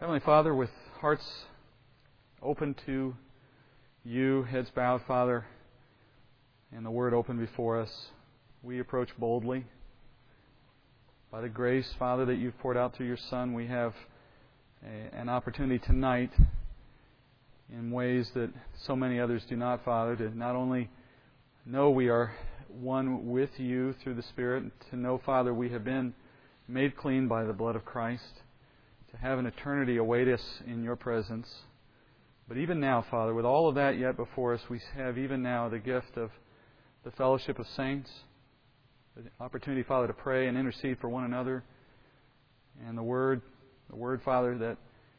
Heavenly Father, with hearts open to you, heads bowed, Father, and the Word open before us, we approach boldly. By the grace, Father, that you've poured out through your Son, we have a, an opportunity tonight in ways that so many others do not, Father, to not only know we are one with you through the Spirit, to know, Father, we have been made clean by the blood of Christ, to have an eternity await us in your presence. But even now, Father, with all of that yet before us, we have even now the gift of the fellowship of saints, the opportunity, Father, to pray and intercede for one another, and the Word, the Word, Father, that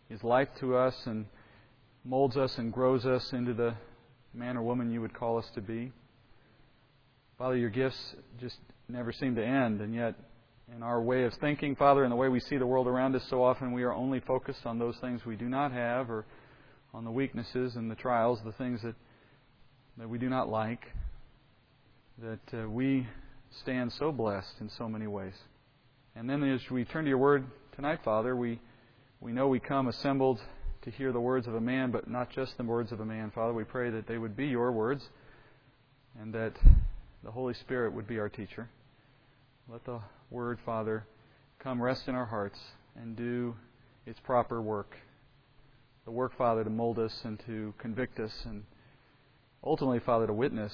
is life to us and molds us and grows us into the man or woman you would call us to be. Father, your gifts just never seem to end, and yet in our way of thinking, Father, in the way we see the world around us, so often we are only focused on those things we do not have or on the weaknesses and the trials, the things that, that we do not like, that uh, we stand so blessed in so many ways. And then as we turn to your word tonight, Father, we, we know we come assembled to hear the words of a man, but not just the words of a man. Father, we pray that they would be your words and that the Holy Spirit would be our teacher. Let the word, Father, come rest in our hearts and do its proper work. The work, Father, to mold us and to convict us and ultimately, Father, to witness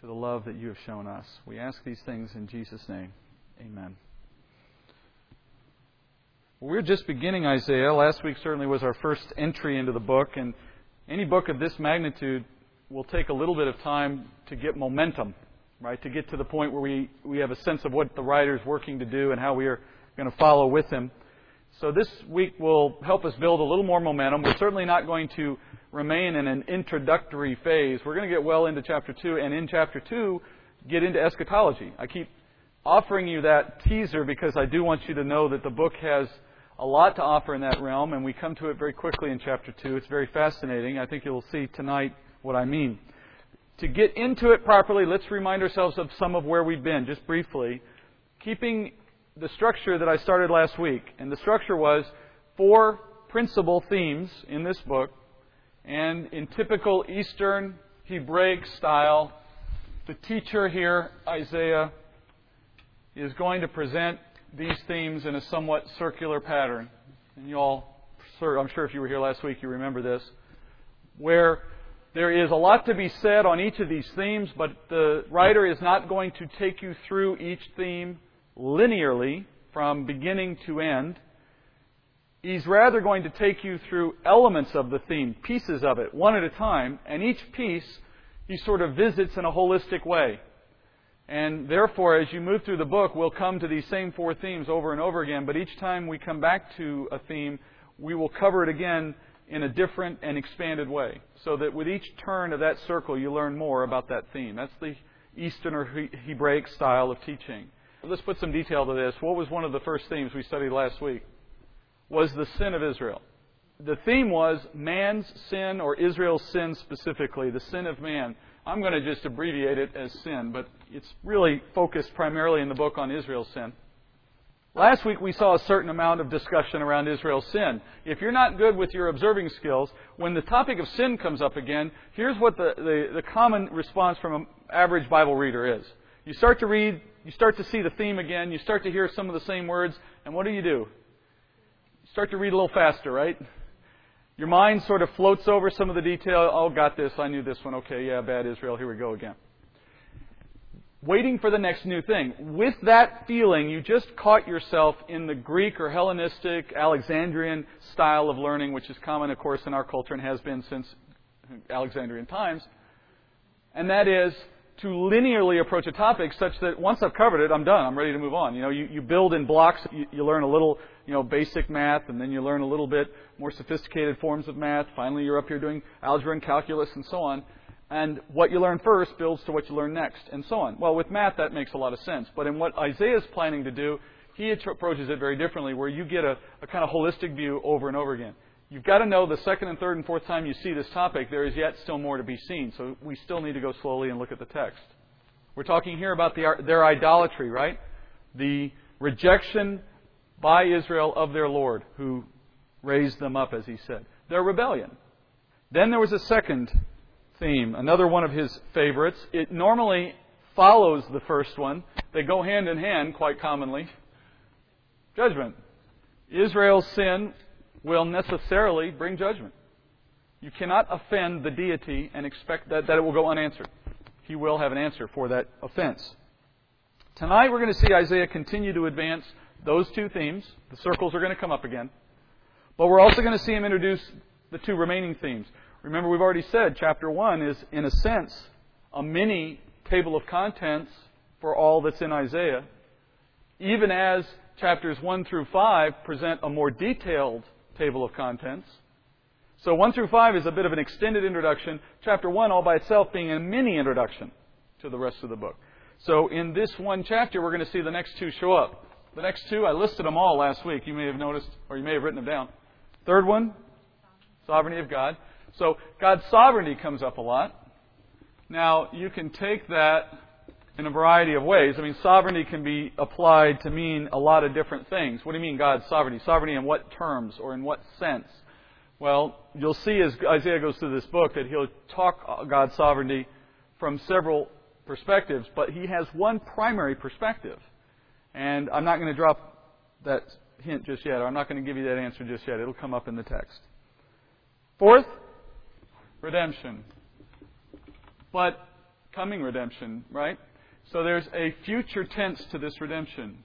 to the love that you have shown us. We ask these things in Jesus' name. Amen. Well, we're just beginning Isaiah. Last week certainly was our first entry into the book, and any book of this magnitude will take a little bit of time to get momentum, right? To get to the point where we, we have a sense of what the writer is working to do and how we are going to follow with him. So this week will help us build a little more momentum. We're certainly not going to remain in an introductory phase. We're going to get well into chapter 2, and in chapter 2, get into eschatology. I keep offering you that teaser because I do want you to know that the book has a lot to offer in that realm, and we come to it very quickly in chapter 2. It's very fascinating. I think you'll see tonight what I mean. To get into it properly, let's remind ourselves of some of where we've been, just briefly, keeping the structure that I started last week. And the structure was four principal themes in this book and in typical Eastern Hebraic style, the teacher here, Isaiah, is going to present these themes in a somewhat circular pattern. And you all, I'm sure if you were here last week, you remember this, where there is a lot to be said on each of these themes, but the writer is not going to take you through each theme linearly from beginning to end. He's rather going to take you through elements of the theme, pieces of it, one at a time, and each piece he sort of visits in a holistic way. And therefore, as you move through the book, we'll come to these same four themes over and over again, but each time we come back to a theme, we will cover it again in a different and expanded way. So that with each turn of that circle, you learn more about that theme. That's the Eastern or Hebraic style of teaching. Let's put some detail to this. What was one of the first themes we studied last week? was the sin of Israel. The theme was man's sin, or Israel's sin specifically, the sin of man. I'm going to just abbreviate it as sin, but it's really focused primarily in the book on Israel's sin. Last week we saw a certain amount of discussion around Israel's sin. If you're not good with your observing skills, when the topic of sin comes up again, here's what the, the, the common response from an average Bible reader is. You start to read, you start to see the theme again, you start to hear some of the same words, and what do you do? You start to read a little faster, right? Your mind sort of floats over some of the detail. Oh, got this. I knew this one. Okay, yeah, bad Israel. Here we go again. Waiting for the next new thing. With that feeling, you just caught yourself in the Greek or Hellenistic, Alexandrian style of learning, which is common, of course, in our culture and has been since Alexandrian times. And that is to linearly approach a topic such that once I've covered it, I'm done. I'm ready to move on. You know, you, you build in blocks. You, you learn a little, you know, basic math, and then you learn a little bit more sophisticated forms of math. Finally, you're up here doing algebra and calculus and so on. And what you learn first builds to what you learn next, and so on. Well, with math, that makes a lot of sense. But in what Isaiah is planning to do, he approaches it very differently, where you get a, a kind of holistic view over and over again. You've got to know the second and third and fourth time you see this topic, there is yet still more to be seen. So we still need to go slowly and look at the text. We're talking here about the, their idolatry, right? The rejection by Israel of their Lord, who raised them up, as he said. Their rebellion. Then there was a second theme, another one of his favorites. It normally follows the first one. They go hand in hand quite commonly. Judgment. Israel's sin will necessarily bring judgment. You cannot offend the deity and expect that, that it will go unanswered. He will have an answer for that offense. Tonight we're going to see Isaiah continue to advance those two themes. The circles are going to come up again. But we're also going to see him introduce the two remaining themes. Remember, we've already said chapter 1 is, in a sense, a mini table of contents for all that's in Isaiah, even as chapters 1 through 5 present a more detailed table of contents. So 1 through 5 is a bit of an extended introduction, chapter 1 all by itself being a mini introduction to the rest of the book. So in this one chapter, we're going to see the next two show up. The next two, I listed them all last week. You may have noticed, or you may have written them down. Third one, sovereignty of God. So God's sovereignty comes up a lot. Now, you can take that in a variety of ways. I mean, sovereignty can be applied to mean a lot of different things. What do you mean God's sovereignty? Sovereignty in what terms or in what sense? Well, you'll see as Isaiah goes through this book that he'll talk uh, God's sovereignty from several perspectives, but he has one primary perspective. And I'm not going to drop that hint just yet, or I'm not going to give you that answer just yet. It'll come up in the text. Fourth, redemption. But coming redemption, right? So there's a future tense to this redemption.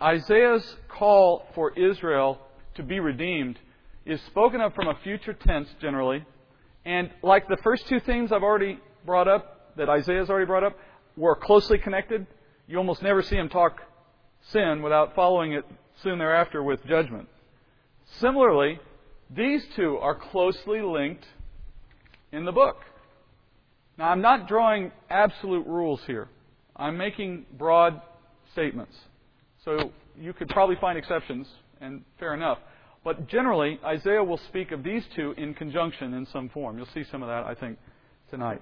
Isaiah's call for Israel to be redeemed is spoken of from a future tense generally. And like the first two things I've already brought up, that Isaiah's already brought up, were closely connected. You almost never see him talk sin without following it soon thereafter with judgment. Similarly, these two are closely linked in the book. Now, I'm not drawing absolute rules here. I'm making broad statements. So you could probably find exceptions, and fair enough. But generally, Isaiah will speak of these two in conjunction in some form. You'll see some of that, I think, tonight.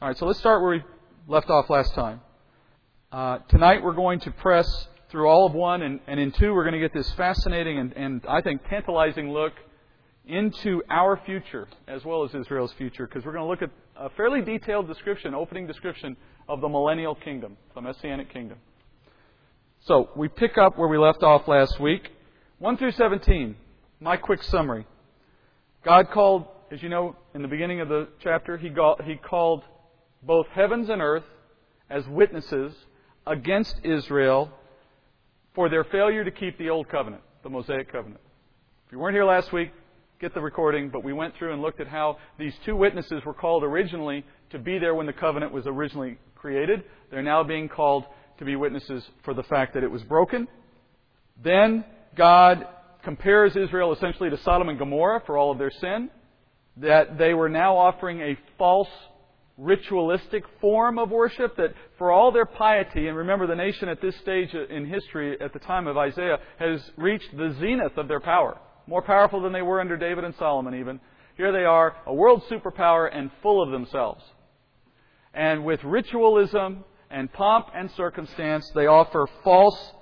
All right, so let's start where we left off last time. Uh, tonight we're going to press through all of one, and, and in two we're going to get this fascinating and, and I think tantalizing look into our future as well as Israel's future, because we're going to look at a fairly detailed description, opening description of the millennial kingdom, the messianic kingdom. So we pick up where we left off last week. 1 through 17, my quick summary. God called, as you know, in the beginning of the chapter, he, he called both heavens and earth as witnesses against Israel for their failure to keep the old covenant, the Mosaic covenant. If you weren't here last week, get the recording, but we went through and looked at how these two witnesses were called originally to be there when the covenant was originally created. They're now being called to be witnesses for the fact that it was broken. Then God compares Israel essentially to Sodom and Gomorrah for all of their sin, that they were now offering a false ritualistic form of worship that for all their piety, and remember the nation at this stage in history at the time of Isaiah has reached the zenith of their power more powerful than they were under David and Solomon, even. Here they are, a world superpower and full of themselves. And with ritualism and pomp and circumstance, they offer false,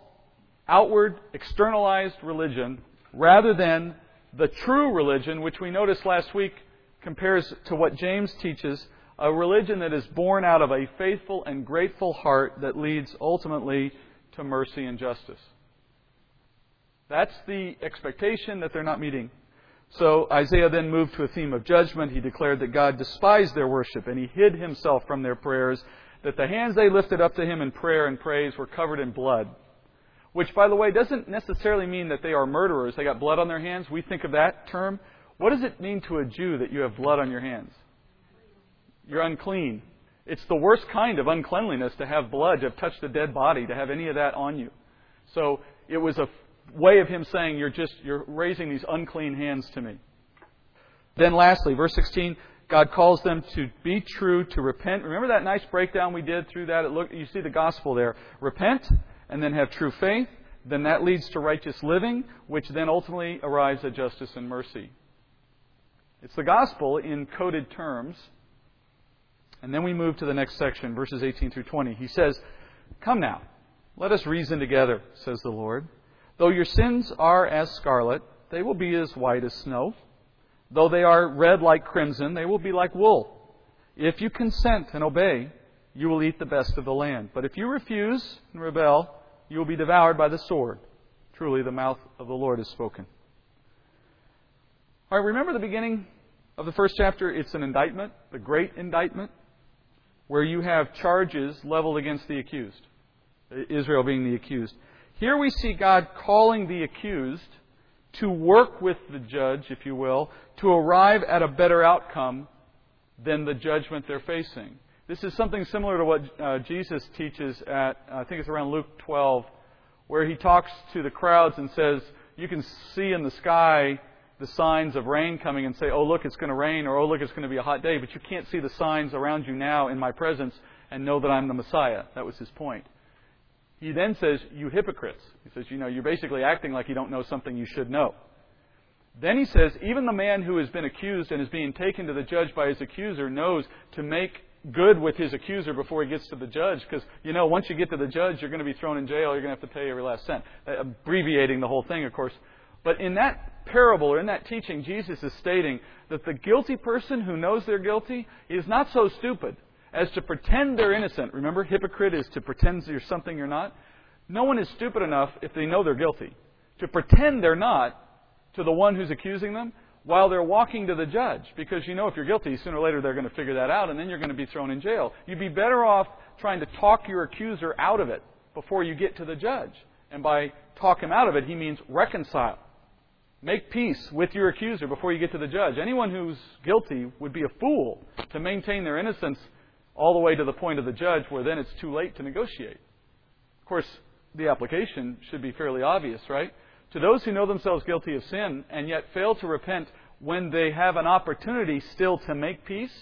outward, externalized religion rather than the true religion, which we noticed last week compares to what James teaches a religion that is born out of a faithful and grateful heart that leads ultimately to mercy and justice. That's the expectation that they're not meeting. So Isaiah then moved to a theme of judgment. He declared that God despised their worship and he hid himself from their prayers, that the hands they lifted up to him in prayer and praise were covered in blood. Which, by the way, doesn't necessarily mean that they are murderers. They got blood on their hands. We think of that term. What does it mean to a Jew that you have blood on your hands? You're unclean. It's the worst kind of uncleanliness to have blood, to have touched a dead body, to have any of that on you. So it was a way of him saying, You're just you're raising these unclean hands to me. Then lastly, verse 16, God calls them to be true, to repent. Remember that nice breakdown we did through that? Look, you see the gospel there. Repent and then have true faith. Then that leads to righteous living, which then ultimately arrives at justice and mercy. It's the gospel in coded terms. And then we move to the next section, verses 18 through 20. He says, Come now, let us reason together, says the Lord. Though your sins are as scarlet, they will be as white as snow. Though they are red like crimson, they will be like wool. If you consent and obey, you will eat the best of the land. But if you refuse and rebel, you will be devoured by the sword. Truly, the mouth of the Lord has spoken. All right, remember the beginning of the first chapter? It's an indictment, the great indictment, where you have charges leveled against the accused, Israel being the accused. Here we see God calling the accused to work with the judge, if you will, to arrive at a better outcome than the judgment they're facing. This is something similar to what uh, Jesus teaches at, I think it's around Luke 12, where he talks to the crowds and says, You can see in the sky the signs of rain coming and say, Oh, look, it's going to rain, or Oh, look, it's going to be a hot day, but you can't see the signs around you now in my presence and know that I'm the Messiah. That was his point. He then says, You hypocrites. He says, You know, you're basically acting like you don't know something you should know. Then he says, Even the man who has been accused and is being taken to the judge by his accuser knows to make good with his accuser before he gets to the judge because, you know, once you get to the judge, you're going to be thrown in jail. You're going to have to pay every last cent. Uh, abbreviating the whole thing, of course. But in that parable or in that teaching, Jesus is stating that the guilty person who knows they're guilty is not so stupid as to pretend they're innocent. Remember, hypocrite is to pretend you're something you're not. No one is stupid enough if they know they're guilty to pretend they're not to the one who's accusing them while they're walking to the judge. Because you know if you're guilty, sooner or later they're going to figure that out and then you're going to be thrown in jail. You'd be better off trying to talk your accuser out of it before you get to the judge. And by talk him out of it, he means reconcile. Make peace with your accuser before you get to the judge. Anyone who's guilty would be a fool to maintain their innocence all the way to the point of the judge where then it's too late to negotiate. Of course, the application should be fairly obvious, right? To those who know themselves guilty of sin and yet fail to repent when they have an opportunity still to make peace,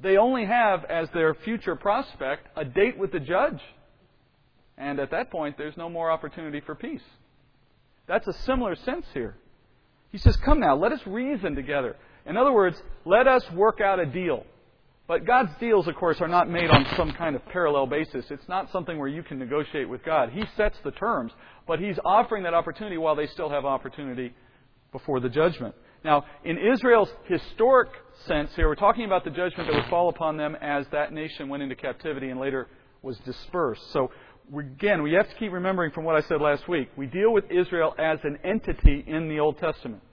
they only have as their future prospect a date with the judge. And at that point, there's no more opportunity for peace. That's a similar sense here. He says, Come now, let us reason together. In other words, let us work out a deal. But God's deals, of course, are not made on some kind of parallel basis. It's not something where you can negotiate with God. He sets the terms, but He's offering that opportunity while they still have opportunity before the judgment. Now, in Israel's historic sense here, we're talking about the judgment that would fall upon them as that nation went into captivity and later was dispersed. So, again, we have to keep remembering from what I said last week. We deal with Israel as an entity in the Old Testament.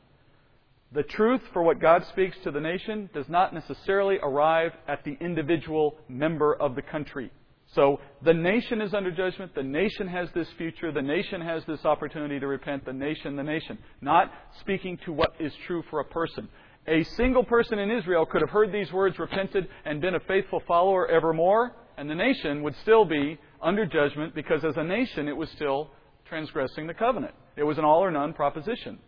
The truth for what God speaks to the nation does not necessarily arrive at the individual member of the country. So the nation is under judgment. The nation has this future. The nation has this opportunity to repent. The nation, the nation. Not speaking to what is true for a person. A single person in Israel could have heard these words, repented, and been a faithful follower evermore, and the nation would still be under judgment because as a nation it was still transgressing the covenant. It was an all or none proposition.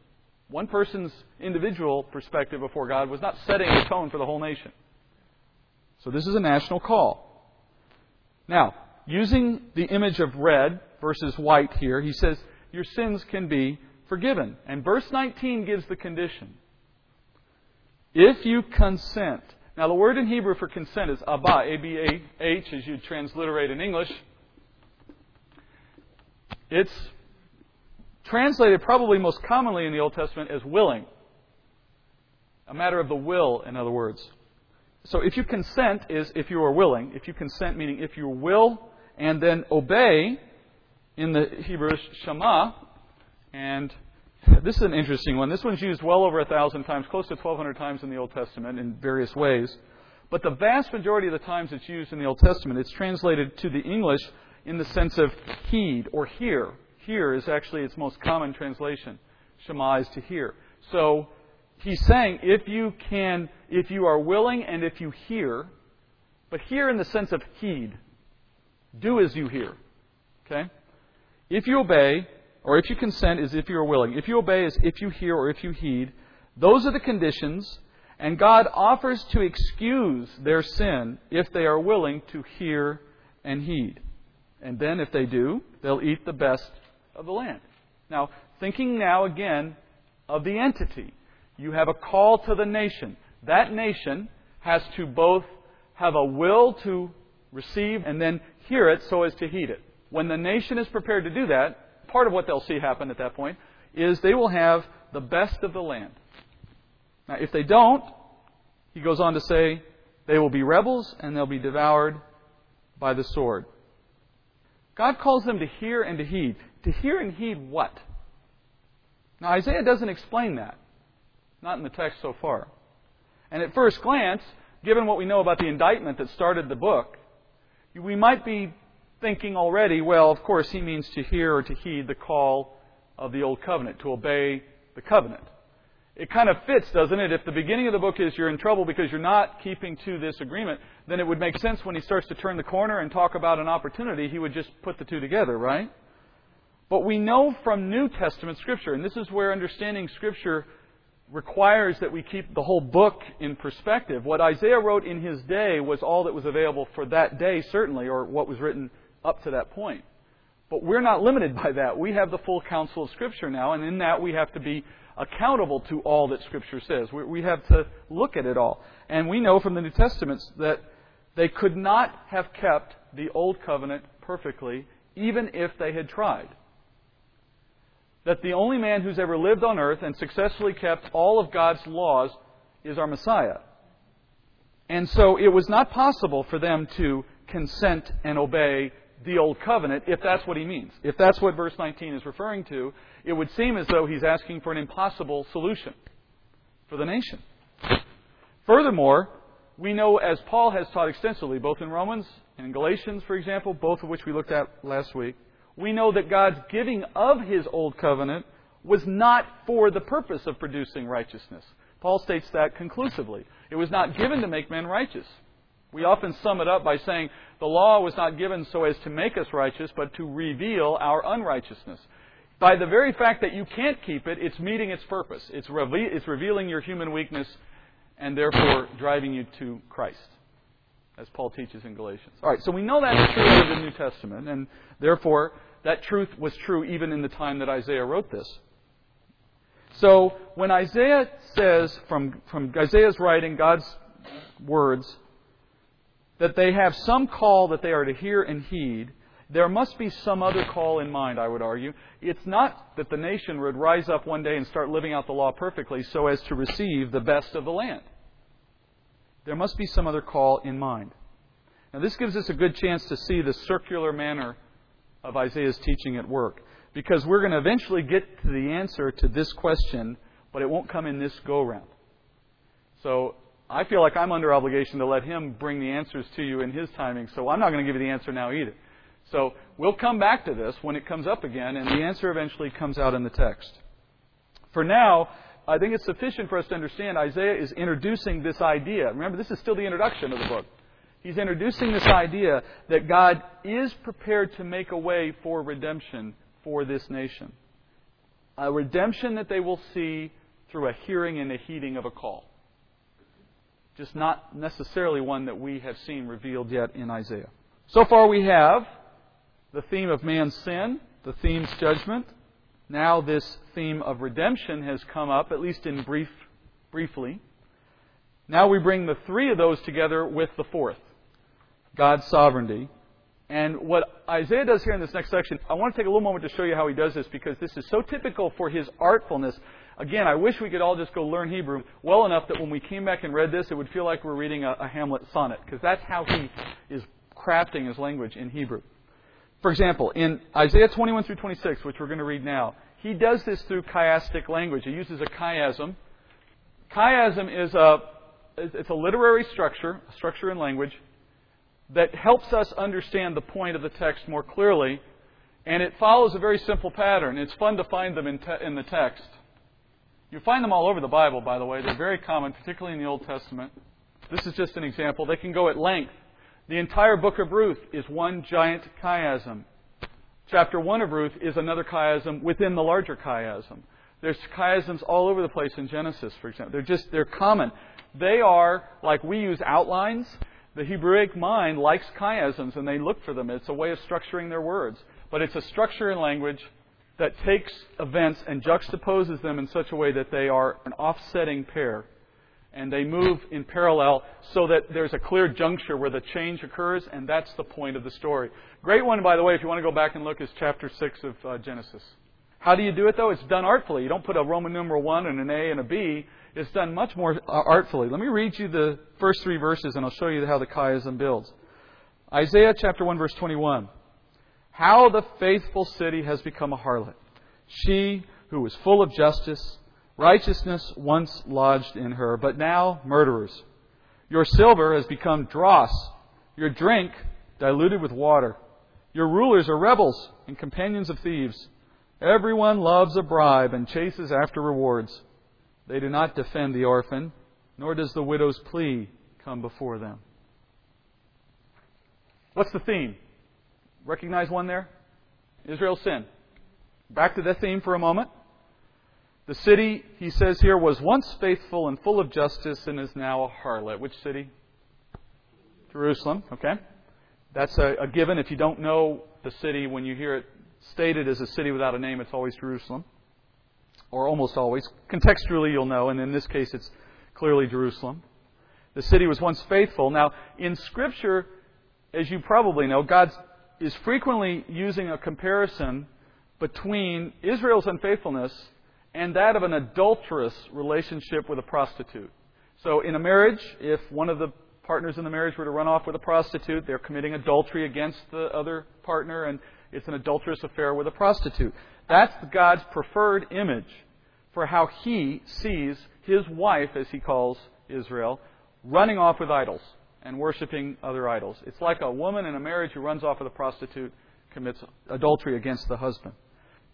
One person's individual perspective before God was not setting the tone for the whole nation. So this is a national call. Now, using the image of red versus white here, he says, Your sins can be forgiven. And verse 19 gives the condition. If you consent. Now, the word in Hebrew for consent is abah, A B A H, as you transliterate in English. It's translated probably most commonly in the Old Testament as willing. A matter of the will, in other words. So if you consent is if you are willing. If you consent meaning if you will and then obey in the Hebrew Shema. And this is an interesting one. This one's used well over a thousand times, close to 1,200 times in the Old Testament in various ways. But the vast majority of the times it's used in the Old Testament, it's translated to the English in the sense of heed or hear hear is actually its most common translation. Shema is to hear. So he's saying if you can, if you are willing and if you hear, but hear in the sense of heed, do as you hear. Okay? If you obey, or if you consent is if you are willing. If you obey is if you hear or if you heed. Those are the conditions, and God offers to excuse their sin if they are willing to hear and heed. And then if they do, they'll eat the best of the land. Now, thinking now again of the entity, you have a call to the nation. That nation has to both have a will to receive and then hear it so as to heed it. When the nation is prepared to do that, part of what they'll see happen at that point is they will have the best of the land. Now, if they don't, he goes on to say, they will be rebels and they'll be devoured by the sword. God calls them to hear and to heed. To hear and heed what? Now, Isaiah doesn't explain that. Not in the text so far. And at first glance, given what we know about the indictment that started the book, we might be thinking already, well, of course, he means to hear or to heed the call of the Old Covenant, to obey the covenant. It kind of fits, doesn't it? If the beginning of the book is you're in trouble because you're not keeping to this agreement, then it would make sense when he starts to turn the corner and talk about an opportunity, he would just put the two together, right? But we know from New Testament Scripture, and this is where understanding Scripture requires that we keep the whole book in perspective. What Isaiah wrote in his day was all that was available for that day, certainly, or what was written up to that point. But we're not limited by that. We have the full counsel of Scripture now, and in that we have to be accountable to all that Scripture says. We have to look at it all. And we know from the New Testaments that they could not have kept the Old Covenant perfectly, even if they had tried. That the only man who's ever lived on earth and successfully kept all of God's laws is our Messiah. And so it was not possible for them to consent and obey the Old Covenant, if that's what he means. If that's what verse 19 is referring to, it would seem as though he's asking for an impossible solution for the nation. Furthermore, we know, as Paul has taught extensively, both in Romans and in Galatians, for example, both of which we looked at last week, we know that God's giving of his Old Covenant was not for the purpose of producing righteousness. Paul states that conclusively. It was not given to make men righteous. We often sum it up by saying the law was not given so as to make us righteous, but to reveal our unrighteousness. By the very fact that you can't keep it, it's meeting its purpose. It's, reve- it's revealing your human weakness and therefore driving you to Christ, as Paul teaches in Galatians. All right, so we know that's true of the New Testament, and therefore that truth was true even in the time that Isaiah wrote this. So when Isaiah says, from, from Isaiah's writing, God's words, that they have some call that they are to hear and heed, there must be some other call in mind, I would argue. It's not that the nation would rise up one day and start living out the law perfectly so as to receive the best of the land. There must be some other call in mind. Now, this gives us a good chance to see the circular manner of Isaiah's teaching at work. Because we're going to eventually get to the answer to this question, but it won't come in this go round. So I feel like I'm under obligation to let him bring the answers to you in his timing, so I'm not going to give you the answer now either. So we'll come back to this when it comes up again, and the answer eventually comes out in the text. For now, I think it's sufficient for us to understand Isaiah is introducing this idea. Remember, this is still the introduction of the book. He's introducing this idea that God is prepared to make a way for redemption for this nation. A redemption that they will see through a hearing and a heeding of a call just not necessarily one that we have seen revealed yet in Isaiah. So far, we have the theme of man's sin, the theme's judgment. Now, this theme of redemption has come up, at least in brief, briefly. Now we bring the three of those together with the fourth God's sovereignty. And what Isaiah does here in this next section, I want to take a little moment to show you how he does this because this is so typical for his artfulness Again, I wish we could all just go learn Hebrew well enough that when we came back and read this, it would feel like we're reading a, a Hamlet sonnet, because that's how he is crafting his language in Hebrew. For example, in Isaiah 21 through 26, which we're going to read now, he does this through chiastic language. He uses a chiasm. Chiasm is a it's a literary structure, a structure in language that helps us understand the point of the text more clearly, and it follows a very simple pattern. It's fun to find them in, te- in the text. You find them all over the Bible, by the way. They're very common, particularly in the Old Testament. This is just an example. They can go at length. The entire book of Ruth is one giant chiasm. Chapter 1 of Ruth is another chiasm within the larger chiasm. There's chiasms all over the place in Genesis, for example. They're just, they're common. They are, like we use outlines, the Hebraic mind likes chiasms and they look for them. It's a way of structuring their words. But it's a structure in language that takes events and juxtaposes them in such a way that they are an offsetting pair. And they move in parallel so that there's a clear juncture where the change occurs, and that's the point of the story. Great one, by the way, if you want to go back and look, is chapter 6 of uh, Genesis. How do you do it though? It's done artfully. You don't put a Roman numeral 1 and an A and a B. It's done much more artfully. Let me read you the first three verses and I'll show you how the chiasm builds. Isaiah chapter 1 verse 21. How the faithful city has become a harlot. She who was full of justice, righteousness once lodged in her, but now murderers. Your silver has become dross, your drink diluted with water. Your rulers are rebels and companions of thieves. Everyone loves a bribe and chases after rewards. They do not defend the orphan, nor does the widow's plea come before them. What's the theme? Recognize one there? Israel's sin. Back to that theme for a moment. The city, he says here, was once faithful and full of justice and is now a harlot. Which city? Jerusalem, okay? That's a, a given. If you don't know the city, when you hear it stated as a city without a name, it's always Jerusalem. Or almost always. Contextually, you'll know, and in this case, it's clearly Jerusalem. The city was once faithful. Now, in Scripture, as you probably know, God is frequently using a comparison between Israel's unfaithfulness and that of an adulterous relationship with a prostitute. So, in a marriage, if one of the partners in the marriage were to run off with a prostitute, they're committing adultery against the other partner, and it's an adulterous affair with a prostitute. That's God's preferred image for how He sees His wife, as He calls Israel, running off with idols and worshiping other idols. It's like a woman in a marriage who runs off with a prostitute, commits adultery against the husband.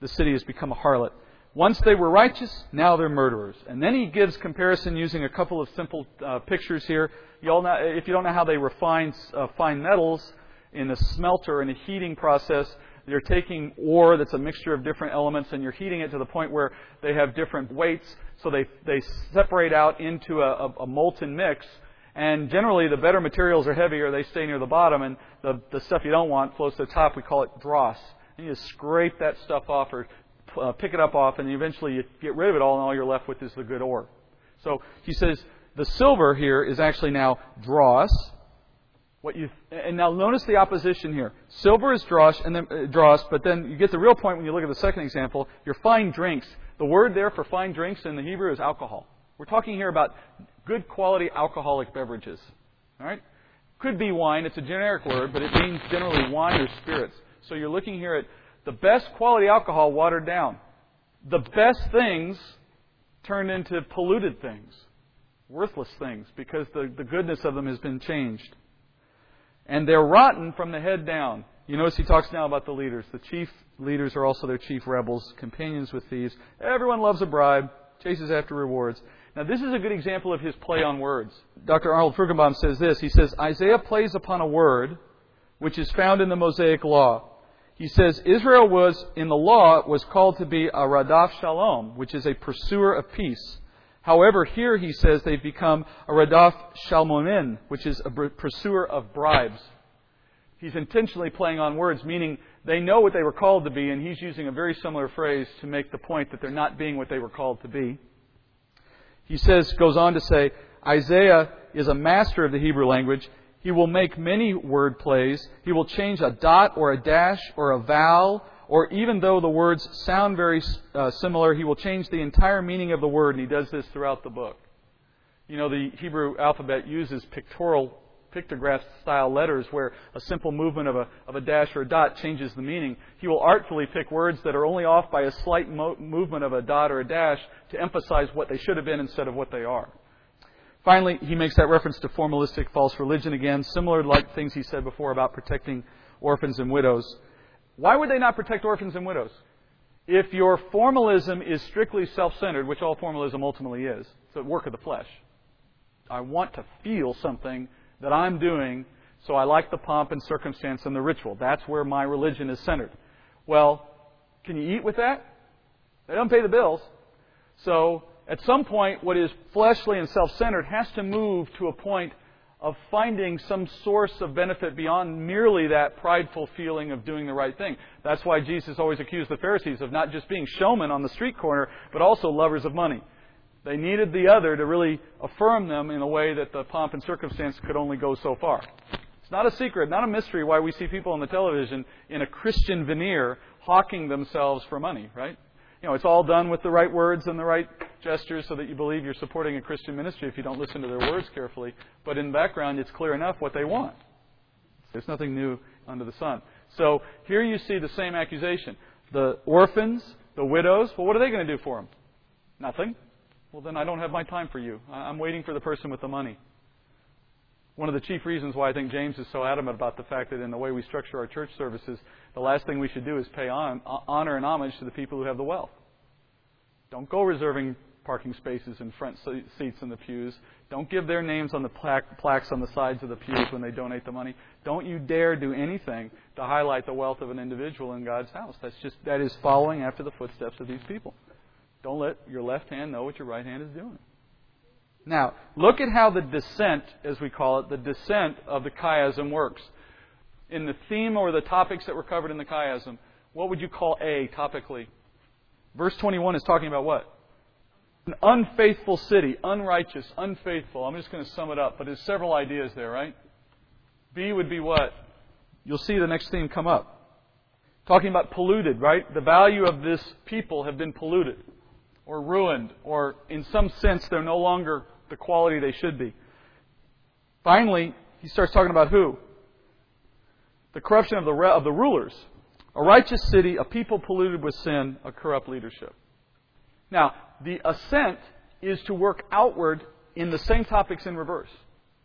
The city has become a harlot. Once they were righteous, now they're murderers. And then he gives comparison using a couple of simple uh, pictures here. You know, if you don't know how they refine uh, fine metals in a smelter in a heating process, you're taking ore that's a mixture of different elements and you're heating it to the point where they have different weights, so they they separate out into a, a, a molten mix. And generally, the better materials are heavier; they stay near the bottom, and the the stuff you don't want floats to the top. We call it dross. And you just scrape that stuff off or uh, pick it up off, and eventually you get rid of it all, and all you're left with is the good ore. So he says the silver here is actually now dross. What you and now notice the opposition here. Silver is dross, and then uh, dross, but then you get the real point when you look at the second example. Your fine drinks. The word there for fine drinks in the Hebrew is alcohol. We're talking here about good quality alcoholic beverages. All right, could be wine. It's a generic word, but it means generally wine or spirits. So you're looking here at the best quality alcohol watered down. The best things turned into polluted things, worthless things, because the, the goodness of them has been changed. And they're rotten from the head down. You notice he talks now about the leaders. The chief leaders are also their chief rebels, companions with thieves. Everyone loves a bribe, chases after rewards. Now, this is a good example of his play on words. Dr. Arnold Fruchtenbaum says this. He says, Isaiah plays upon a word which is found in the Mosaic Law he says Israel was, in the law, was called to be a Radaf Shalom, which is a pursuer of peace. However, here he says they've become a Radaf Shalmonin, which is a pursuer of bribes. He's intentionally playing on words, meaning they know what they were called to be, and he's using a very similar phrase to make the point that they're not being what they were called to be. He says, goes on to say, Isaiah is a master of the Hebrew language, he will make many word plays. He will change a dot or a dash or a vowel, or even though the words sound very uh, similar, he will change the entire meaning of the word, and he does this throughout the book. You know, the Hebrew alphabet uses pictorial, pictograph style letters where a simple movement of a, of a dash or a dot changes the meaning. He will artfully pick words that are only off by a slight mo- movement of a dot or a dash to emphasize what they should have been instead of what they are. Finally, he makes that reference to formalistic false religion again, similar to like things he said before about protecting orphans and widows. Why would they not protect orphans and widows? If your formalism is strictly self-centered, which all formalism ultimately is, it's a work of the flesh. I want to feel something that I'm doing, so I like the pomp and circumstance and the ritual. That's where my religion is centered. Well, can you eat with that? They don't pay the bills. So at some point, what is fleshly and self centered has to move to a point of finding some source of benefit beyond merely that prideful feeling of doing the right thing. That's why Jesus always accused the Pharisees of not just being showmen on the street corner, but also lovers of money. They needed the other to really affirm them in a way that the pomp and circumstance could only go so far. It's not a secret, not a mystery why we see people on the television in a Christian veneer hawking themselves for money, right? You know, it's all done with the right words and the right gestures so that you believe you're supporting a Christian ministry if you don't listen to their words carefully. But in the background, it's clear enough what they want. There's nothing new under the sun. So here you see the same accusation. The orphans, the widows, well, what are they going to do for them? Nothing. Well, then I don't have my time for you. I'm waiting for the person with the money. One of the chief reasons why I think James is so adamant about the fact that in the way we structure our church services, the last thing we should do is pay on, honor and homage to the people who have the wealth. Don't go reserving parking spaces and front seats in the pews. Don't give their names on the plaques on the sides of the pews when they donate the money. Don't you dare do anything to highlight the wealth of an individual in God's house. That's just that is following after the footsteps of these people. Don't let your left hand know what your right hand is doing. Now, look at how the descent, as we call it, the descent of the chiasm works. In the theme or the topics that were covered in the chiasm, what would you call A topically? Verse 21 is talking about what? An unfaithful city, unrighteous, unfaithful. I'm just going to sum it up, but there's several ideas there, right? B would be what? You'll see the next theme come up. Talking about polluted, right? The value of this people have been polluted or ruined, or in some sense they're no longer the quality they should be. Finally, he starts talking about who? The corruption of the, of the rulers. A righteous city, a people polluted with sin, a corrupt leadership. Now, the ascent is to work outward in the same topics in reverse,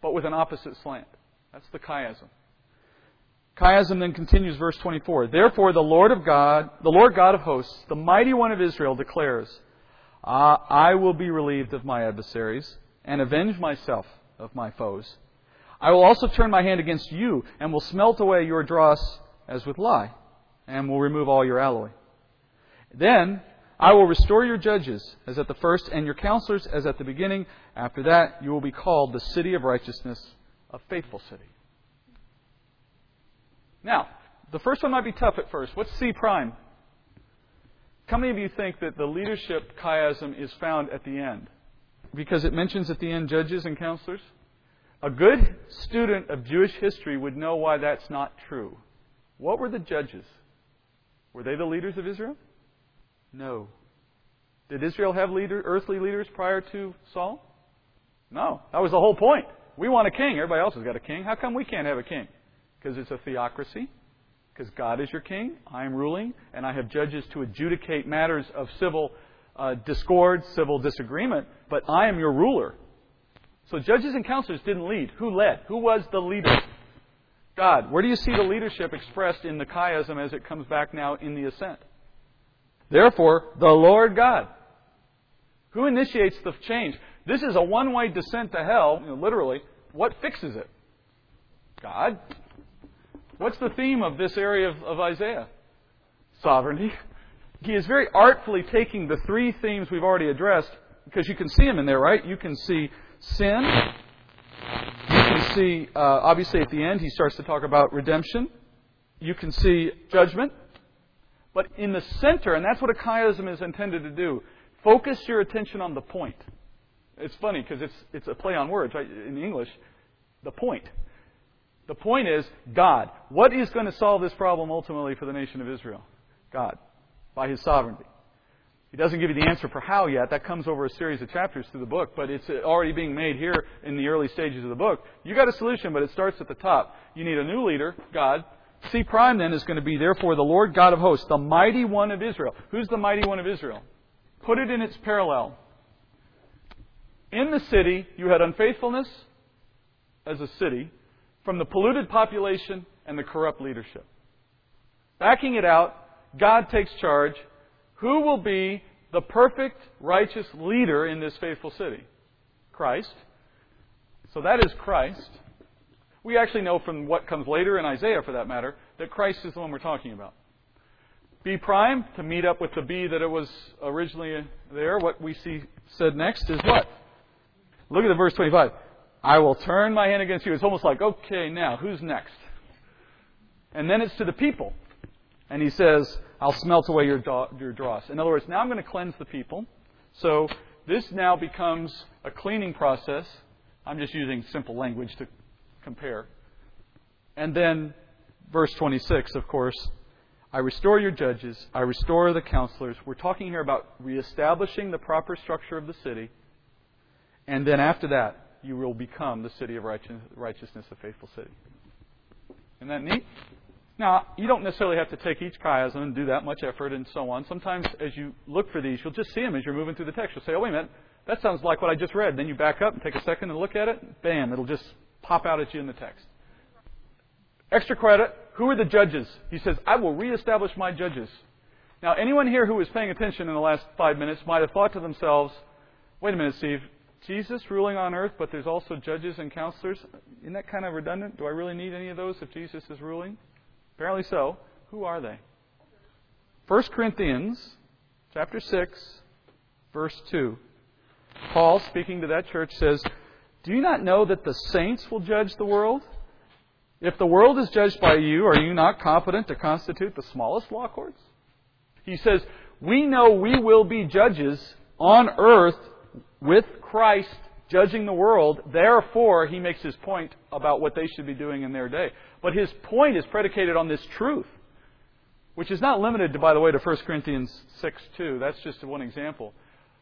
but with an opposite slant. That's the chiasm. Chiasm then continues verse 24. Therefore the Lord of God, the Lord God of hosts, the mighty one of Israel declares, ah, I will be relieved of my adversaries and avenge myself of my foes. I will also turn my hand against you and will smelt away your dross as with lye and will remove all your alloy. Then I will restore your judges as at the first and your counselors as at the beginning. After that, you will be called the city of righteousness, a faithful city. Now, the first one might be tough at first. What's C prime? How many of you think that the leadership chiasm is found at the end? Because it mentions at the end judges and counselors? A good student of Jewish history would know why that's not true. What were the judges? Were they the leaders of Israel? No. Did Israel have leader, earthly leaders prior to Saul? No. That was the whole point. We want a king. Everybody else has got a king. How come we can't have a king? Because it's a theocracy because God is your king, I am ruling, and I have judges to adjudicate matters of civil uh, discord, civil disagreement, but I am your ruler. So judges and counselors didn't lead. Who led? Who was the leader? God. Where do you see the leadership expressed in the chiasm as it comes back now in the ascent? Therefore, the Lord God. Who initiates the change? This is a one way descent to hell, you know, literally. What fixes it? God. What's the theme of this area of, of Isaiah? Sovereignty. He is very artfully taking the three themes we've already addressed, because you can see them in there, right? You can see sin. You can see, uh, obviously, at the end, he starts to talk about redemption. You can see judgment. But in the center, and that's what a chiasm is intended to do, focus your attention on the point. It's funny because it's, it's a play on words, right? In English, the point. The point is God. What is going to solve this problem ultimately for the nation of Israel? God, by His sovereignty. He doesn't give you the answer for how yet. That comes over a series of chapters through the book, but it's already being made here in the early stages of the book. You got a solution, but it starts at the top. You need a new leader, God. C prime then is going to be therefore the Lord God of hosts, the mighty one of Israel. Who's the mighty one of Israel? Put it in its parallel. In the city, you had unfaithfulness as a city, from the polluted population and the corrupt leadership. Backing it out, God takes charge. Who will be the perfect, righteous leader in this faithful city? Christ. So that is Christ. We actually know from what comes later in Isaiah, for that matter, that Christ is the one we're talking about. B prime, to meet up with the B that it was originally there, what we see said next is what? Look at the verse 25. I will turn my hand against you. It's almost like, okay, now, who's next? And then it's to the people. And he says, I'll smelt away your, your dross. In other words, now I'm going to cleanse the people. So this now becomes a cleaning process. I'm just using simple language to compare. And then, verse 26, of course, I restore your judges. I restore the counselors. We're talking here about reestablishing the proper structure of the city. And then after that, you will become the city of righteousness, a faithful city. Isn't that neat? Now, you don't necessarily have to take each chiasm and do that much effort and so on. Sometimes as you look for these, you'll just see them as you're moving through the text. You'll say, oh, wait a minute, that sounds like what I just read. Then you back up and take a second and look at it. Bam, it'll just pop out at you in the text. Extra credit. Who are the judges? He says, I will reestablish my judges. Now, anyone here who was paying attention in the last five minutes might have thought to themselves, wait a minute, Steve, Jesus ruling on earth, but there's also judges and counselors. Isn't that kind of redundant? Do I really need any of those if Jesus is ruling? Apparently so. Who are they? 1 Corinthians chapter 6, verse 2. Paul, speaking to that church, says, Do you not know that the saints will judge the world? If the world is judged by you, are you not competent to constitute the smallest law courts? He says, We know we will be judges on earth with Christ judging the world. Therefore, he makes his point about what they should be doing in their day. But his point is predicated on this truth, which is not limited, to, by the way, to 1 Corinthians 6 2. That's just one example.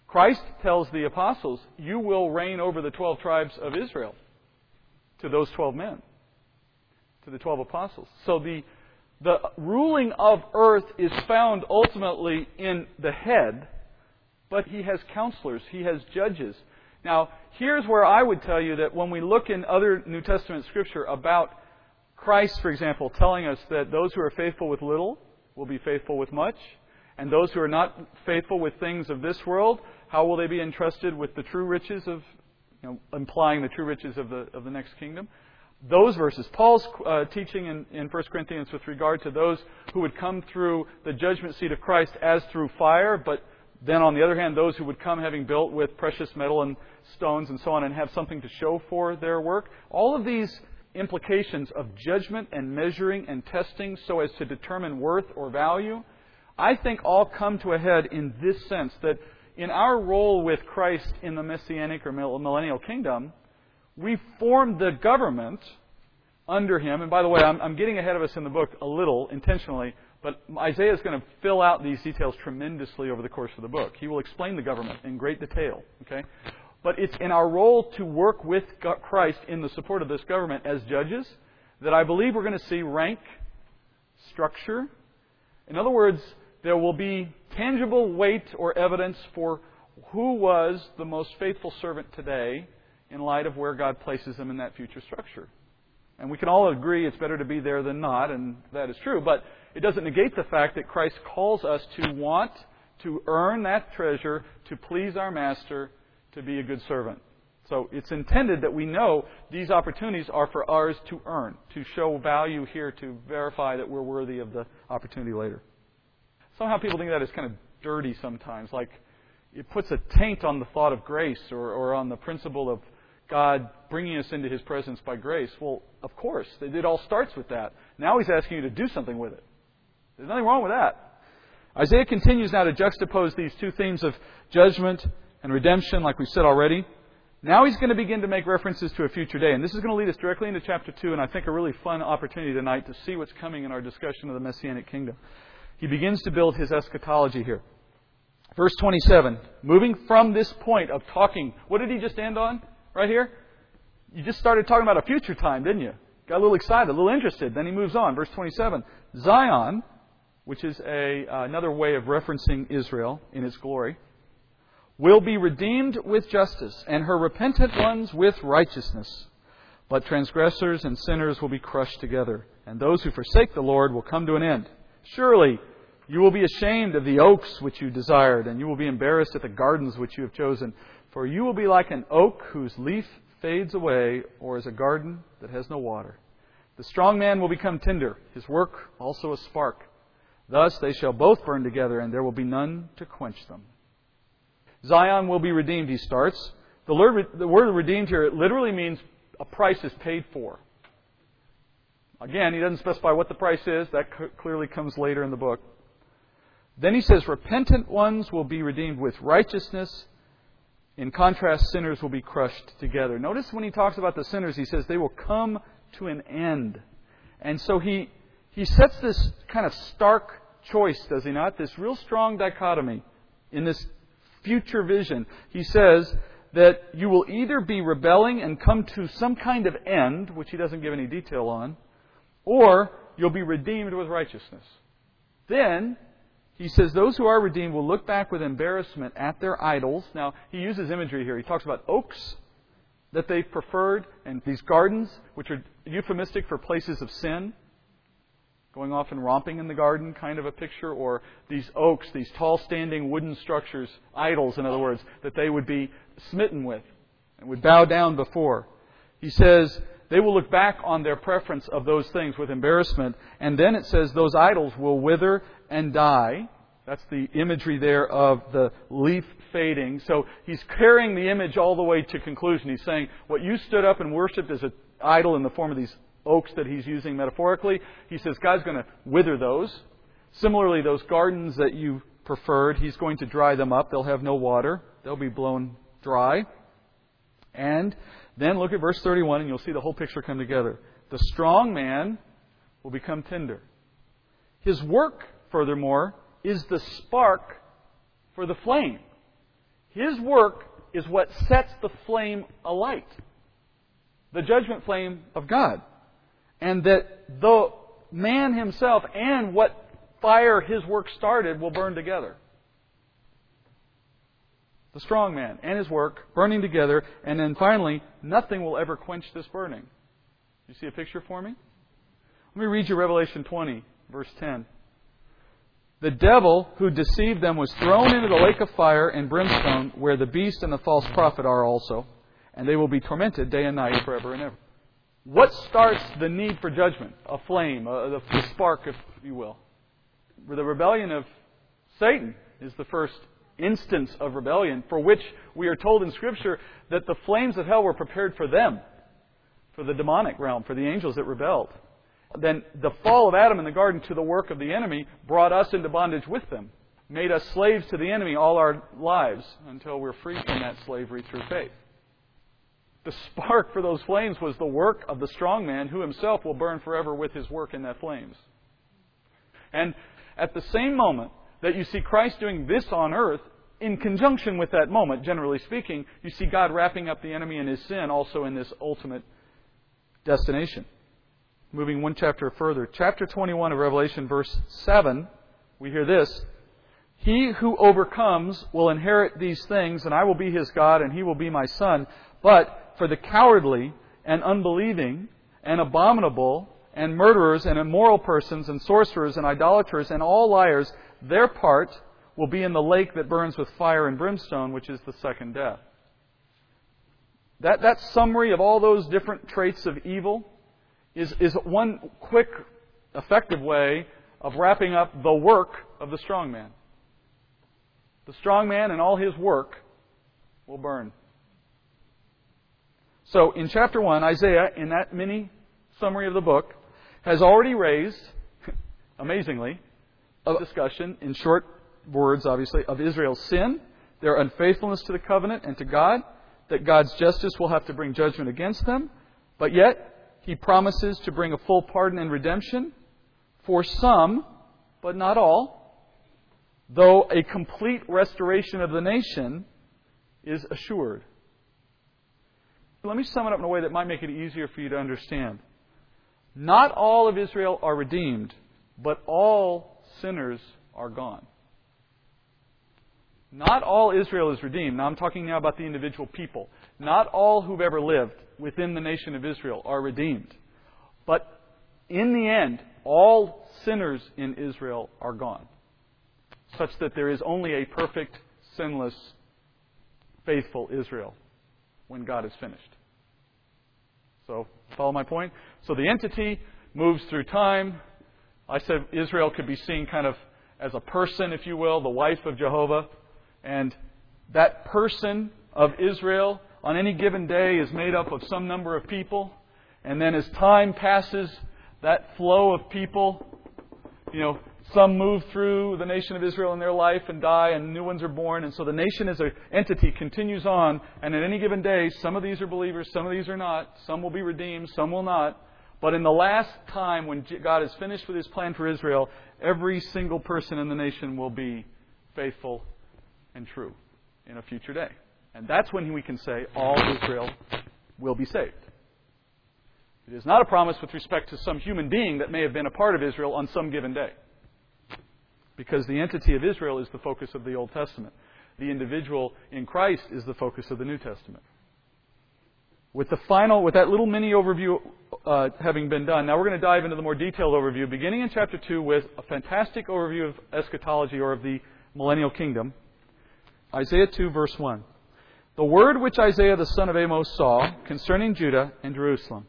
Christ tells the apostles, You will reign over the 12 tribes of Israel to those 12 men, to the 12 apostles. So the, the ruling of earth is found ultimately in the head, but he has counselors, he has judges. Now, here's where I would tell you that when we look in other New Testament scripture about Christ, for example, telling us that those who are faithful with little will be faithful with much, and those who are not faithful with things of this world how will they be entrusted with the true riches of, you know, implying the true riches of the, of the next kingdom? Those verses. Paul's uh, teaching in, in 1 Corinthians with regard to those who would come through the judgment seat of Christ as through fire, but then on the other hand, those who would come having built with precious metal and stones and so on and have something to show for their work. All of these implications of judgment and measuring and testing so as to determine worth or value, I think all come to a head in this sense that in our role with Christ in the messianic or millennial kingdom, we form the government under him. And by the way, I'm, I'm getting ahead of us in the book a little intentionally, but Isaiah is going to fill out these details tremendously over the course of the book. He will explain the government in great detail. Okay? But it's in our role to work with Christ in the support of this government as judges that I believe we're going to see rank, structure. In other words, there will be tangible weight or evidence for who was the most faithful servant today in light of where God places them in that future structure. And we can all agree it's better to be there than not, and that is true. But it doesn't negate the fact that Christ calls us to want to earn that treasure, to please our Master, to be a good servant. So it's intended that we know these opportunities are for ours to earn, to show value here, to verify that we're worthy of the opportunity later. Somehow people think that is kind of dirty sometimes, like it puts a taint on the thought of grace or, or on the principle of God bringing us into His presence by grace. Well, of course, it all starts with that. Now He's asking you to do something with it. There's nothing wrong with that. Isaiah continues now to juxtapose these two themes of judgment and redemption, like we said already. Now he's going to begin to make references to a future day. And this is going to lead us directly into chapter 2, and I think a really fun opportunity tonight to see what's coming in our discussion of the Messianic kingdom he begins to build his eschatology here. Verse 27, moving from this point of talking, what did he just end on right here? You just started talking about a future time, didn't you? Got a little excited, a little interested. Then he moves on. Verse 27, Zion, which is a, uh, another way of referencing Israel in its glory, will be redeemed with justice, and her repentant ones with righteousness. But transgressors and sinners will be crushed together, and those who forsake the Lord will come to an end. Surely you will be ashamed of the oaks which you desired, and you will be embarrassed at the gardens which you have chosen. For you will be like an oak whose leaf fades away, or as a garden that has no water. The strong man will become tinder, his work also a spark. Thus they shall both burn together, and there will be none to quench them. Zion will be redeemed, he starts. The word redeemed here literally means a price is paid for. Again, he doesn't specify what the price is. That clearly comes later in the book. Then he says, Repentant ones will be redeemed with righteousness. In contrast, sinners will be crushed together. Notice when he talks about the sinners, he says they will come to an end. And so he, he sets this kind of stark choice, does he not? This real strong dichotomy in this future vision. He says that you will either be rebelling and come to some kind of end, which he doesn't give any detail on, or you'll be redeemed with righteousness. Then, he says those who are redeemed will look back with embarrassment at their idols. Now, he uses imagery here. He talks about oaks that they preferred and these gardens, which are euphemistic for places of sin going off and romping in the garden kind of a picture, or these oaks, these tall standing wooden structures, idols, in other words, that they would be smitten with and would bow down before. He says they will look back on their preference of those things with embarrassment, and then it says those idols will wither and die. That's the imagery there of the leaf fading. So he's carrying the image all the way to conclusion. He's saying what you stood up and worshipped as an idol in the form of these oaks that he's using metaphorically. He says God's going to wither those. Similarly, those gardens that you preferred, he's going to dry them up. They'll have no water. They'll be blown dry. And then look at verse 31 and you'll see the whole picture come together. The strong man will become tender. His work, furthermore, is the spark for the flame. His work is what sets the flame alight. The judgment flame of God and that the man himself and what fire his work started will burn together. The strong man and his work burning together, and then finally, nothing will ever quench this burning. You see a picture for me? Let me read you Revelation 20, verse 10. The devil who deceived them was thrown into the lake of fire and brimstone, where the beast and the false prophet are also, and they will be tormented day and night forever and ever. What starts the need for judgment? A flame, a, the, spark, if you will. The rebellion of Satan is the first instance of rebellion for which we are told in Scripture that the flames of hell were prepared for them, for the demonic realm, for the angels that rebelled. Then the fall of Adam in the garden to the work of the enemy brought us into bondage with them, made us slaves to the enemy all our lives until we're free from that slavery through faith. The spark for those flames was the work of the strong man who himself will burn forever with his work in that flames. And at the same moment that you see Christ doing this on earth, in conjunction with that moment, generally speaking, you see God wrapping up the enemy and his sin also in this ultimate destination. Moving one chapter further, chapter 21 of Revelation, verse 7, we hear this He who overcomes will inherit these things, and I will be his God, and he will be my son. But for the cowardly and unbelieving and abominable and murderers and immoral persons and sorcerers and idolaters and all liars, their part will be in the lake that burns with fire and brimstone, which is the second death. That, that summary of all those different traits of evil is, is one quick, effective way of wrapping up the work of the strong man. The strong man and all his work will burn. So in chapter 1, Isaiah, in that mini summary of the book, has already raised, amazingly, discussion, in short words, obviously, of Israel's sin, their unfaithfulness to the covenant and to God, that God's justice will have to bring judgment against them, but yet he promises to bring a full pardon and redemption for some, but not all, though a complete restoration of the nation is assured. Let me sum it up in a way that might make it easier for you to understand. Not all of Israel are redeemed, but all sinners are gone. Not all Israel is redeemed. Now I'm talking now about the individual people. Not all who've ever lived within the nation of Israel are redeemed. But in the end, all sinners in Israel are gone. Such that there is only a perfect, sinless, faithful Israel when God is finished. So, follow my point? So the entity moves through time. I said Israel could be seen kind of as a person, if you will, the wife of Jehovah. And that person of Israel on any given day is made up of some number of people. And then as time passes, that flow of people, you know, some move through the nation of Israel in their life and die, and new ones are born. And so the nation as an entity continues on. And at any given day, some of these are believers, some of these are not. Some will be redeemed, some will not. But in the last time when God is finished with his plan for Israel, every single person in the nation will be faithful and true in a future day. And that's when we can say all Israel will be saved. It is not a promise with respect to some human being that may have been a part of Israel on some given day. Because the entity of Israel is the focus of the Old Testament. The individual in Christ is the focus of the New Testament. With the final, with that little mini overview uh, having been done, now we're going to dive into the more detailed overview, beginning in chapter 2 with a fantastic overview of eschatology or of the millennial kingdom. Isaiah 2, verse 1. The word which Isaiah the son of Amos saw concerning Judah and Jerusalem.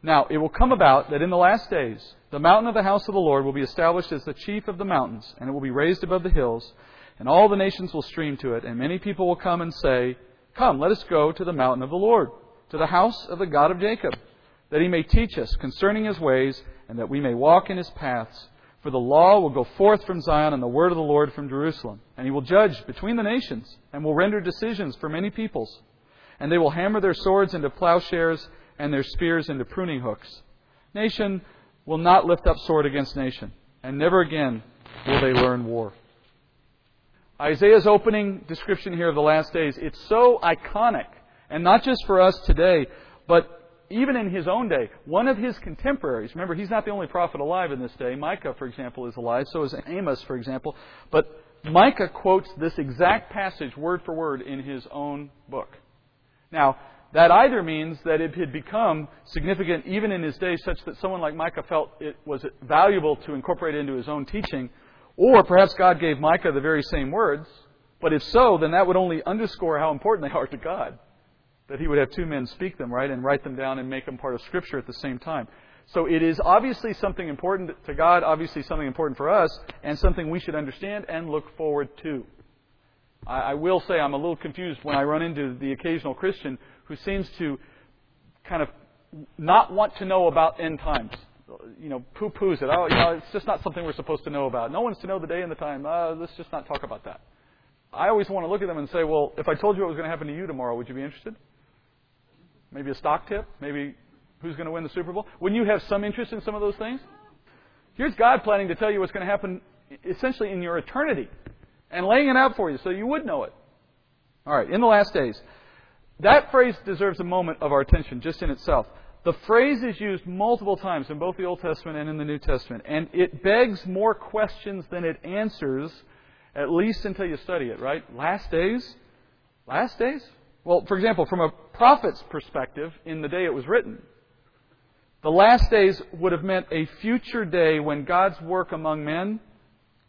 Now, it will come about that in the last days, the mountain of the house of the Lord will be established as the chief of the mountains, and it will be raised above the hills, and all the nations will stream to it, and many people will come and say, Come, let us go to the mountain of the Lord, to the house of the God of Jacob, that he may teach us concerning his ways, and that we may walk in his paths. For the law will go forth from Zion, and the word of the Lord from Jerusalem. And he will judge between the nations, and will render decisions for many peoples. And they will hammer their swords into plowshares and their spears into pruning hooks. Nation will not lift up sword against nation, and never again will they learn war. Isaiah's opening description here of the last days, it's so iconic, and not just for us today, but even in his own day. One of his contemporaries, remember, he's not the only prophet alive in this day. Micah, for example, is alive, so is Amos, for example. But Micah quotes this exact passage word for word in his own book. Now, that either means that it had become significant even in his day, such that someone like Micah felt it was valuable to incorporate into his own teaching, or perhaps God gave Micah the very same words. But if so, then that would only underscore how important they are to God. That he would have two men speak them, right, and write them down and make them part of Scripture at the same time. So it is obviously something important to God, obviously something important for us, and something we should understand and look forward to. I, I will say I'm a little confused when I run into the occasional Christian who seems to kind of not want to know about end times. You know, poo poos it. Oh, you know, it's just not something we're supposed to know about. No one's to know the day and the time. Uh, let's just not talk about that. I always want to look at them and say, well, if I told you what was going to happen to you tomorrow, would you be interested? Maybe a stock tip? Maybe who's going to win the Super Bowl? Wouldn't you have some interest in some of those things? Here's God planning to tell you what's going to happen essentially in your eternity and laying it out for you so you would know it. All right, in the last days. That phrase deserves a moment of our attention just in itself. The phrase is used multiple times in both the Old Testament and in the New Testament, and it begs more questions than it answers, at least until you study it, right? Last days? Last days? Well, for example, from a prophet's perspective, in the day it was written, the last days would have meant a future day when God's work among men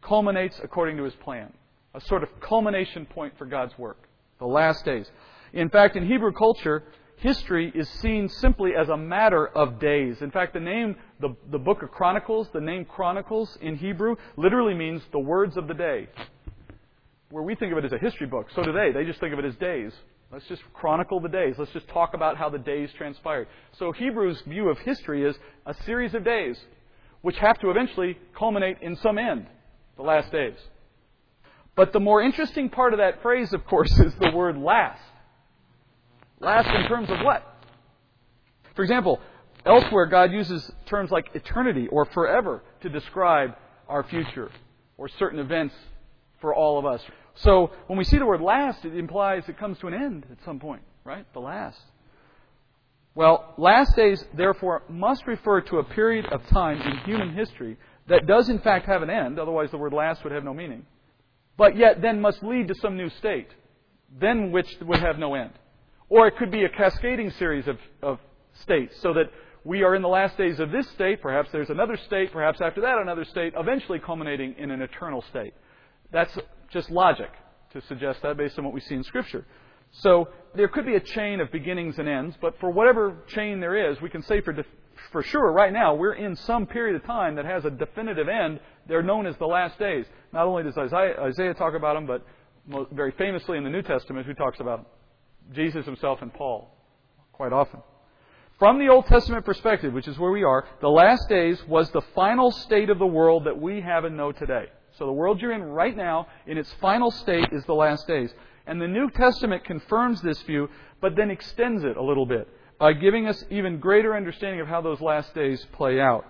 culminates according to his plan. A sort of culmination point for God's work. The last days. In fact, in Hebrew culture, history is seen simply as a matter of days. In fact, the name, the, the book of Chronicles, the name Chronicles in Hebrew, literally means the words of the day. Where we think of it as a history book, so do they. They just think of it as days. Let's just chronicle the days. Let's just talk about how the days transpired. So Hebrew's view of history is a series of days, which have to eventually culminate in some end, the last days. But the more interesting part of that phrase, of course, is the word last. Last in terms of what? For example, elsewhere God uses terms like eternity or forever to describe our future or certain events for all of us. So when we see the word last, it implies it comes to an end at some point, right? The last. Well, last days, therefore, must refer to a period of time in human history that does in fact have an end, otherwise the word last would have no meaning, but yet then must lead to some new state, then which would have no end. Or it could be a cascading series of, of states, so that we are in the last days of this state, perhaps there's another state, perhaps after that another state, eventually culminating in an eternal state. That's just logic to suggest that based on what we see in Scripture. So there could be a chain of beginnings and ends, but for whatever chain there is, we can say for, def- for sure right now we're in some period of time that has a definitive end. They're known as the last days. Not only does Isaiah, talk about them, but very famously in the New Testament, who talks about Jesus himself and Paul quite often. From the Old Testament perspective, which is where we are, the last days was the final state of the world that we have and know today. So the world you're in right now, in its final state, is the last days. And the New Testament confirms this view, but then extends it a little bit by giving us even greater understanding of how those last days play out.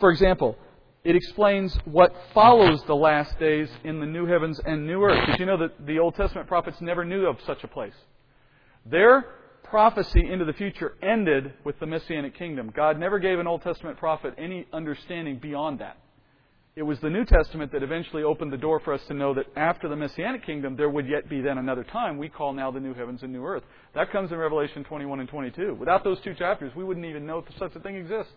For example, it explains what follows the last days in the new heavens and new earth. Did you know that the Old Testament prophets never knew of such a place? Their prophecy into the future ended with the Messianic kingdom. God never gave an Old Testament prophet any understanding beyond that. It was the New Testament that eventually opened the door for us to know that after the Messianic kingdom, there would yet be then another time we call now the new heavens and new earth. That comes in Revelation 21 and 22. Without those two chapters, we wouldn't even know such a thing exists.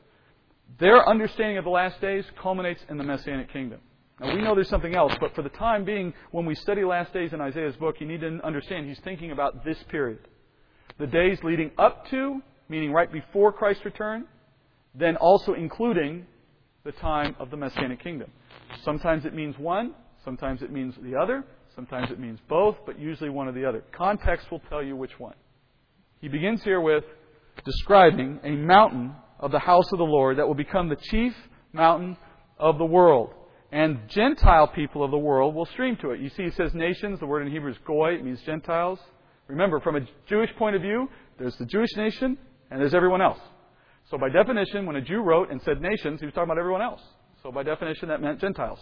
Their understanding of the last days culminates in the Messianic kingdom. Now, we know there's something else, but for the time being, when we study last days in Isaiah's book, you need to understand he's thinking about this period. The days leading up to, meaning right before Christ's return, then also including the time of the Messianic kingdom. Sometimes it means one, sometimes it means the other, sometimes it means both, but usually one or the other. Context will tell you which one. He begins here with describing a mountain of the house of the Lord that will become the chief mountain of the world. And Gentile people of the world will stream to it. You see, he says nations. The word in Hebrew is goy. It means Gentiles. Remember, from a Jewish point of view, there's the Jewish nation and there's everyone else. So by definition, when a Jew wrote and said nations, he was talking about everyone else. So by definition, that meant Gentiles.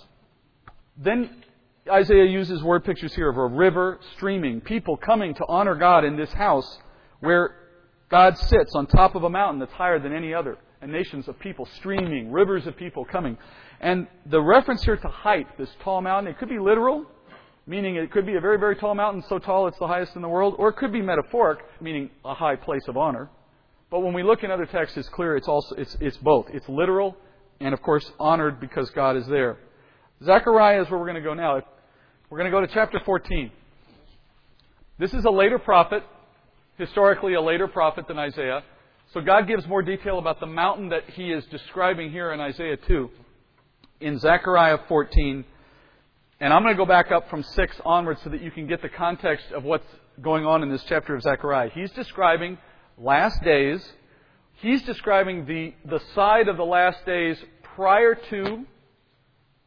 Then Isaiah uses word pictures here of a river streaming, people coming to honor God in this house where God sits on top of a mountain that's higher than any other, and nations of people streaming, rivers of people coming. And the reference here to height, this tall mountain, it could be literal, meaning it could be a very, very tall mountain, so tall it's the highest in the world, or it could be metaphoric, meaning a high place of honor. But when we look in other texts, it's clear it's also it's, it's both. It's literal, and of course honored because God is there. Zechariah is where we're going to go now. We're going to go to chapter 14. This is a later prophet, historically a later prophet than Isaiah. So God gives more detail about the mountain that he is describing here in Isaiah 2 in Zechariah 14. And I'm going to go back up from 6 onwards so that you can get the context of what's going on in this chapter of Zechariah. He's describing last days. He's describing the, the side of the last days prior to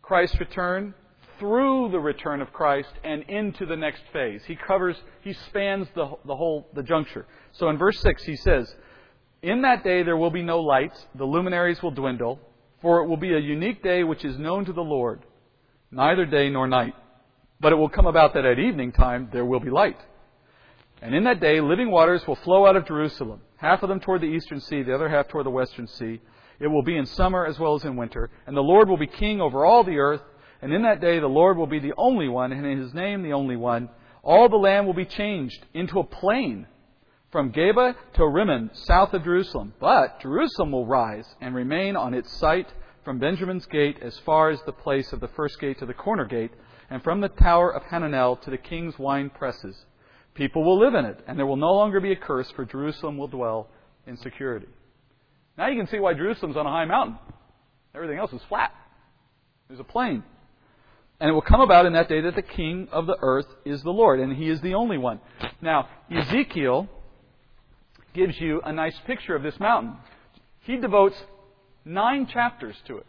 Christ's return, through the return of Christ, and into the next phase. He covers, he spans the, the whole, the juncture. So in verse 6, he says, In that day there will be no light, the luminaries will dwindle, for it will be a unique day which is known to the Lord, neither day nor night. But it will come about that at evening time there will be light. And in that day, living waters will flow out of Jerusalem, half of them toward the eastern sea, the other half toward the western sea. It will be in summer as well as in winter. And the Lord will be king over all the earth. And in that day, the Lord will be the only one, and in his name, the only one. All the land will be changed into a plain from Geba to Rimmon, south of Jerusalem. But Jerusalem will rise and remain on its site from Benjamin's gate as far as the place of the first gate to the corner gate, and from the tower of Hananel to the king's wine presses. People will live in it, and there will no longer be a curse, for Jerusalem will dwell in security. Now you can see why Jerusalem's on a high mountain. Everything else is flat. There's a plain. And it will come about in that day that the king of the earth is the Lord, and he is the only one. Now, Ezekiel gives you a nice picture of this mountain. He devotes nine chapters to it.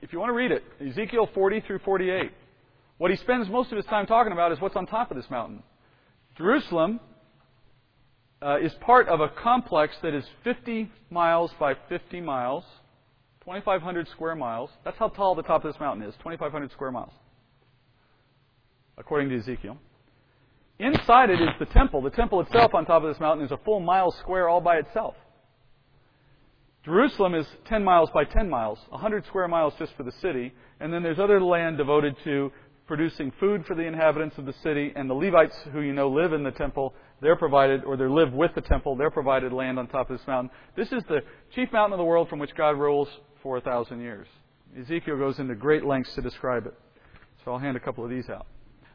If you want to read it, Ezekiel 40 through 48. What he spends most of his time talking about is what's on top of this mountain. Jerusalem uh, is part of a complex that is 50 miles by 50 miles, 2,500 square miles. That's how tall the top of this mountain is 2,500 square miles, according to Ezekiel. Inside it is the temple. The temple itself on top of this mountain is a full mile square all by itself. Jerusalem is 10 miles by 10 miles, 100 square miles just for the city, and then there's other land devoted to producing food for the inhabitants of the city, and the Levites, who you know live in the temple, they're provided, or they live with the temple, they're provided land on top of this mountain. This is the chief mountain of the world from which God rules for a thousand years. Ezekiel goes into great lengths to describe it. So I'll hand a couple of these out.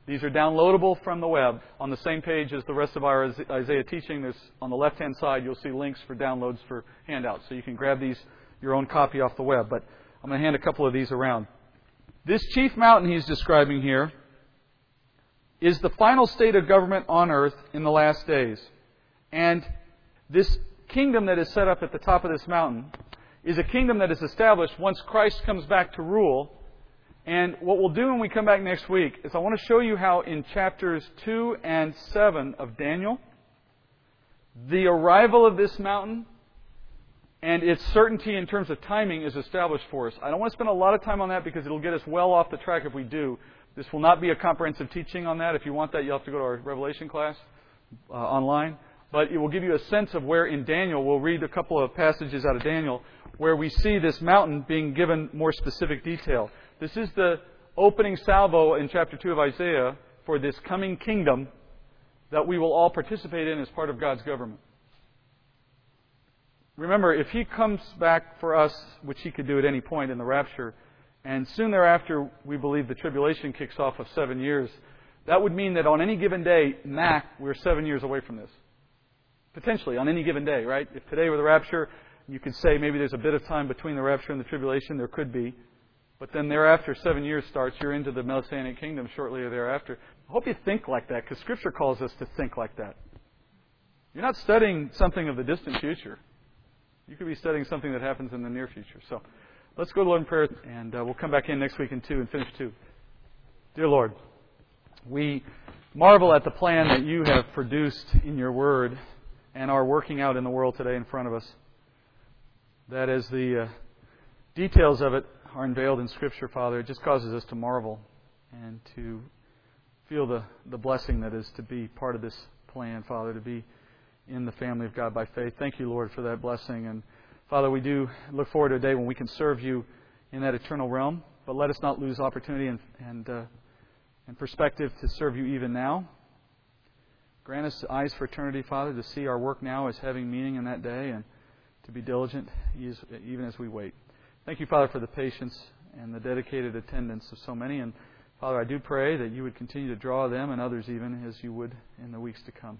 These are downloadable from the web on the same page as the rest of our Isaiah teaching. There's on the left-hand side you'll see links for downloads for handouts, so you can grab these your own copy off the web. But I'm going to hand a couple of these around. This chief mountain he's describing here is the final state of government on earth in the last days. And this kingdom that is set up at the top of this mountain is a kingdom that is established once Christ comes back to rule. And what we'll do when we come back next week is I want to show you how in chapters 2 and 7 of Daniel, The arrival of this mountain and its certainty in terms of timing is established for us. I don't want to spend a lot of time on that because it'll get us well off the track if we do. This will not be a comprehensive teaching on that. If you want that, you'll have to go to our Revelation class uh, online. But it will give you a sense of where in Daniel, we'll read a couple of passages out of Daniel, where we see this mountain being given more specific detail. This is the opening salvo in chapter 2 of Isaiah for this coming kingdom that we will all participate in as part of God's government. Remember, if He comes back for us, which He could do at any point in the rapture, and soon thereafter we believe the tribulation kicks off of seven years, that would mean that on any given day, Mac, we're seven years away from this. Potentially, on any given day, right? If today were the rapture, you could say maybe there's a bit of time between the rapture and the tribulation. There could be. But then thereafter, seven years starts, you're into the Messianic kingdom shortly thereafter. I hope you think like that, because Scripture calls us to think like that. You're not studying something of the distant future. You could be studying something that happens in the near future. So let's go to Lord in prayer, and uh, we'll come back in next week in 2 and finish 2. Dear Lord, we marvel at the plan that you have produced in your word and are working out in the world today in front of us. That as the uh, details of it are unveiled in Scripture, Father, it just causes us to marvel and to feel the, the blessing that is to be part of this plan, Father, to be in the family of God by faith. Thank you, Lord, for that blessing. And Father, we do look forward to a day when we can serve you in that eternal realm. But let us not lose opportunity and, and, uh, and perspective to serve you even now. Grant us eyes for eternity, Father, to see our work now as having meaning in that day and to be diligent even as we wait. Thank you, Father, for the patience and the dedicated attendance of so many. And Father, I do pray that you would continue to draw them and others even as you would in the weeks to come.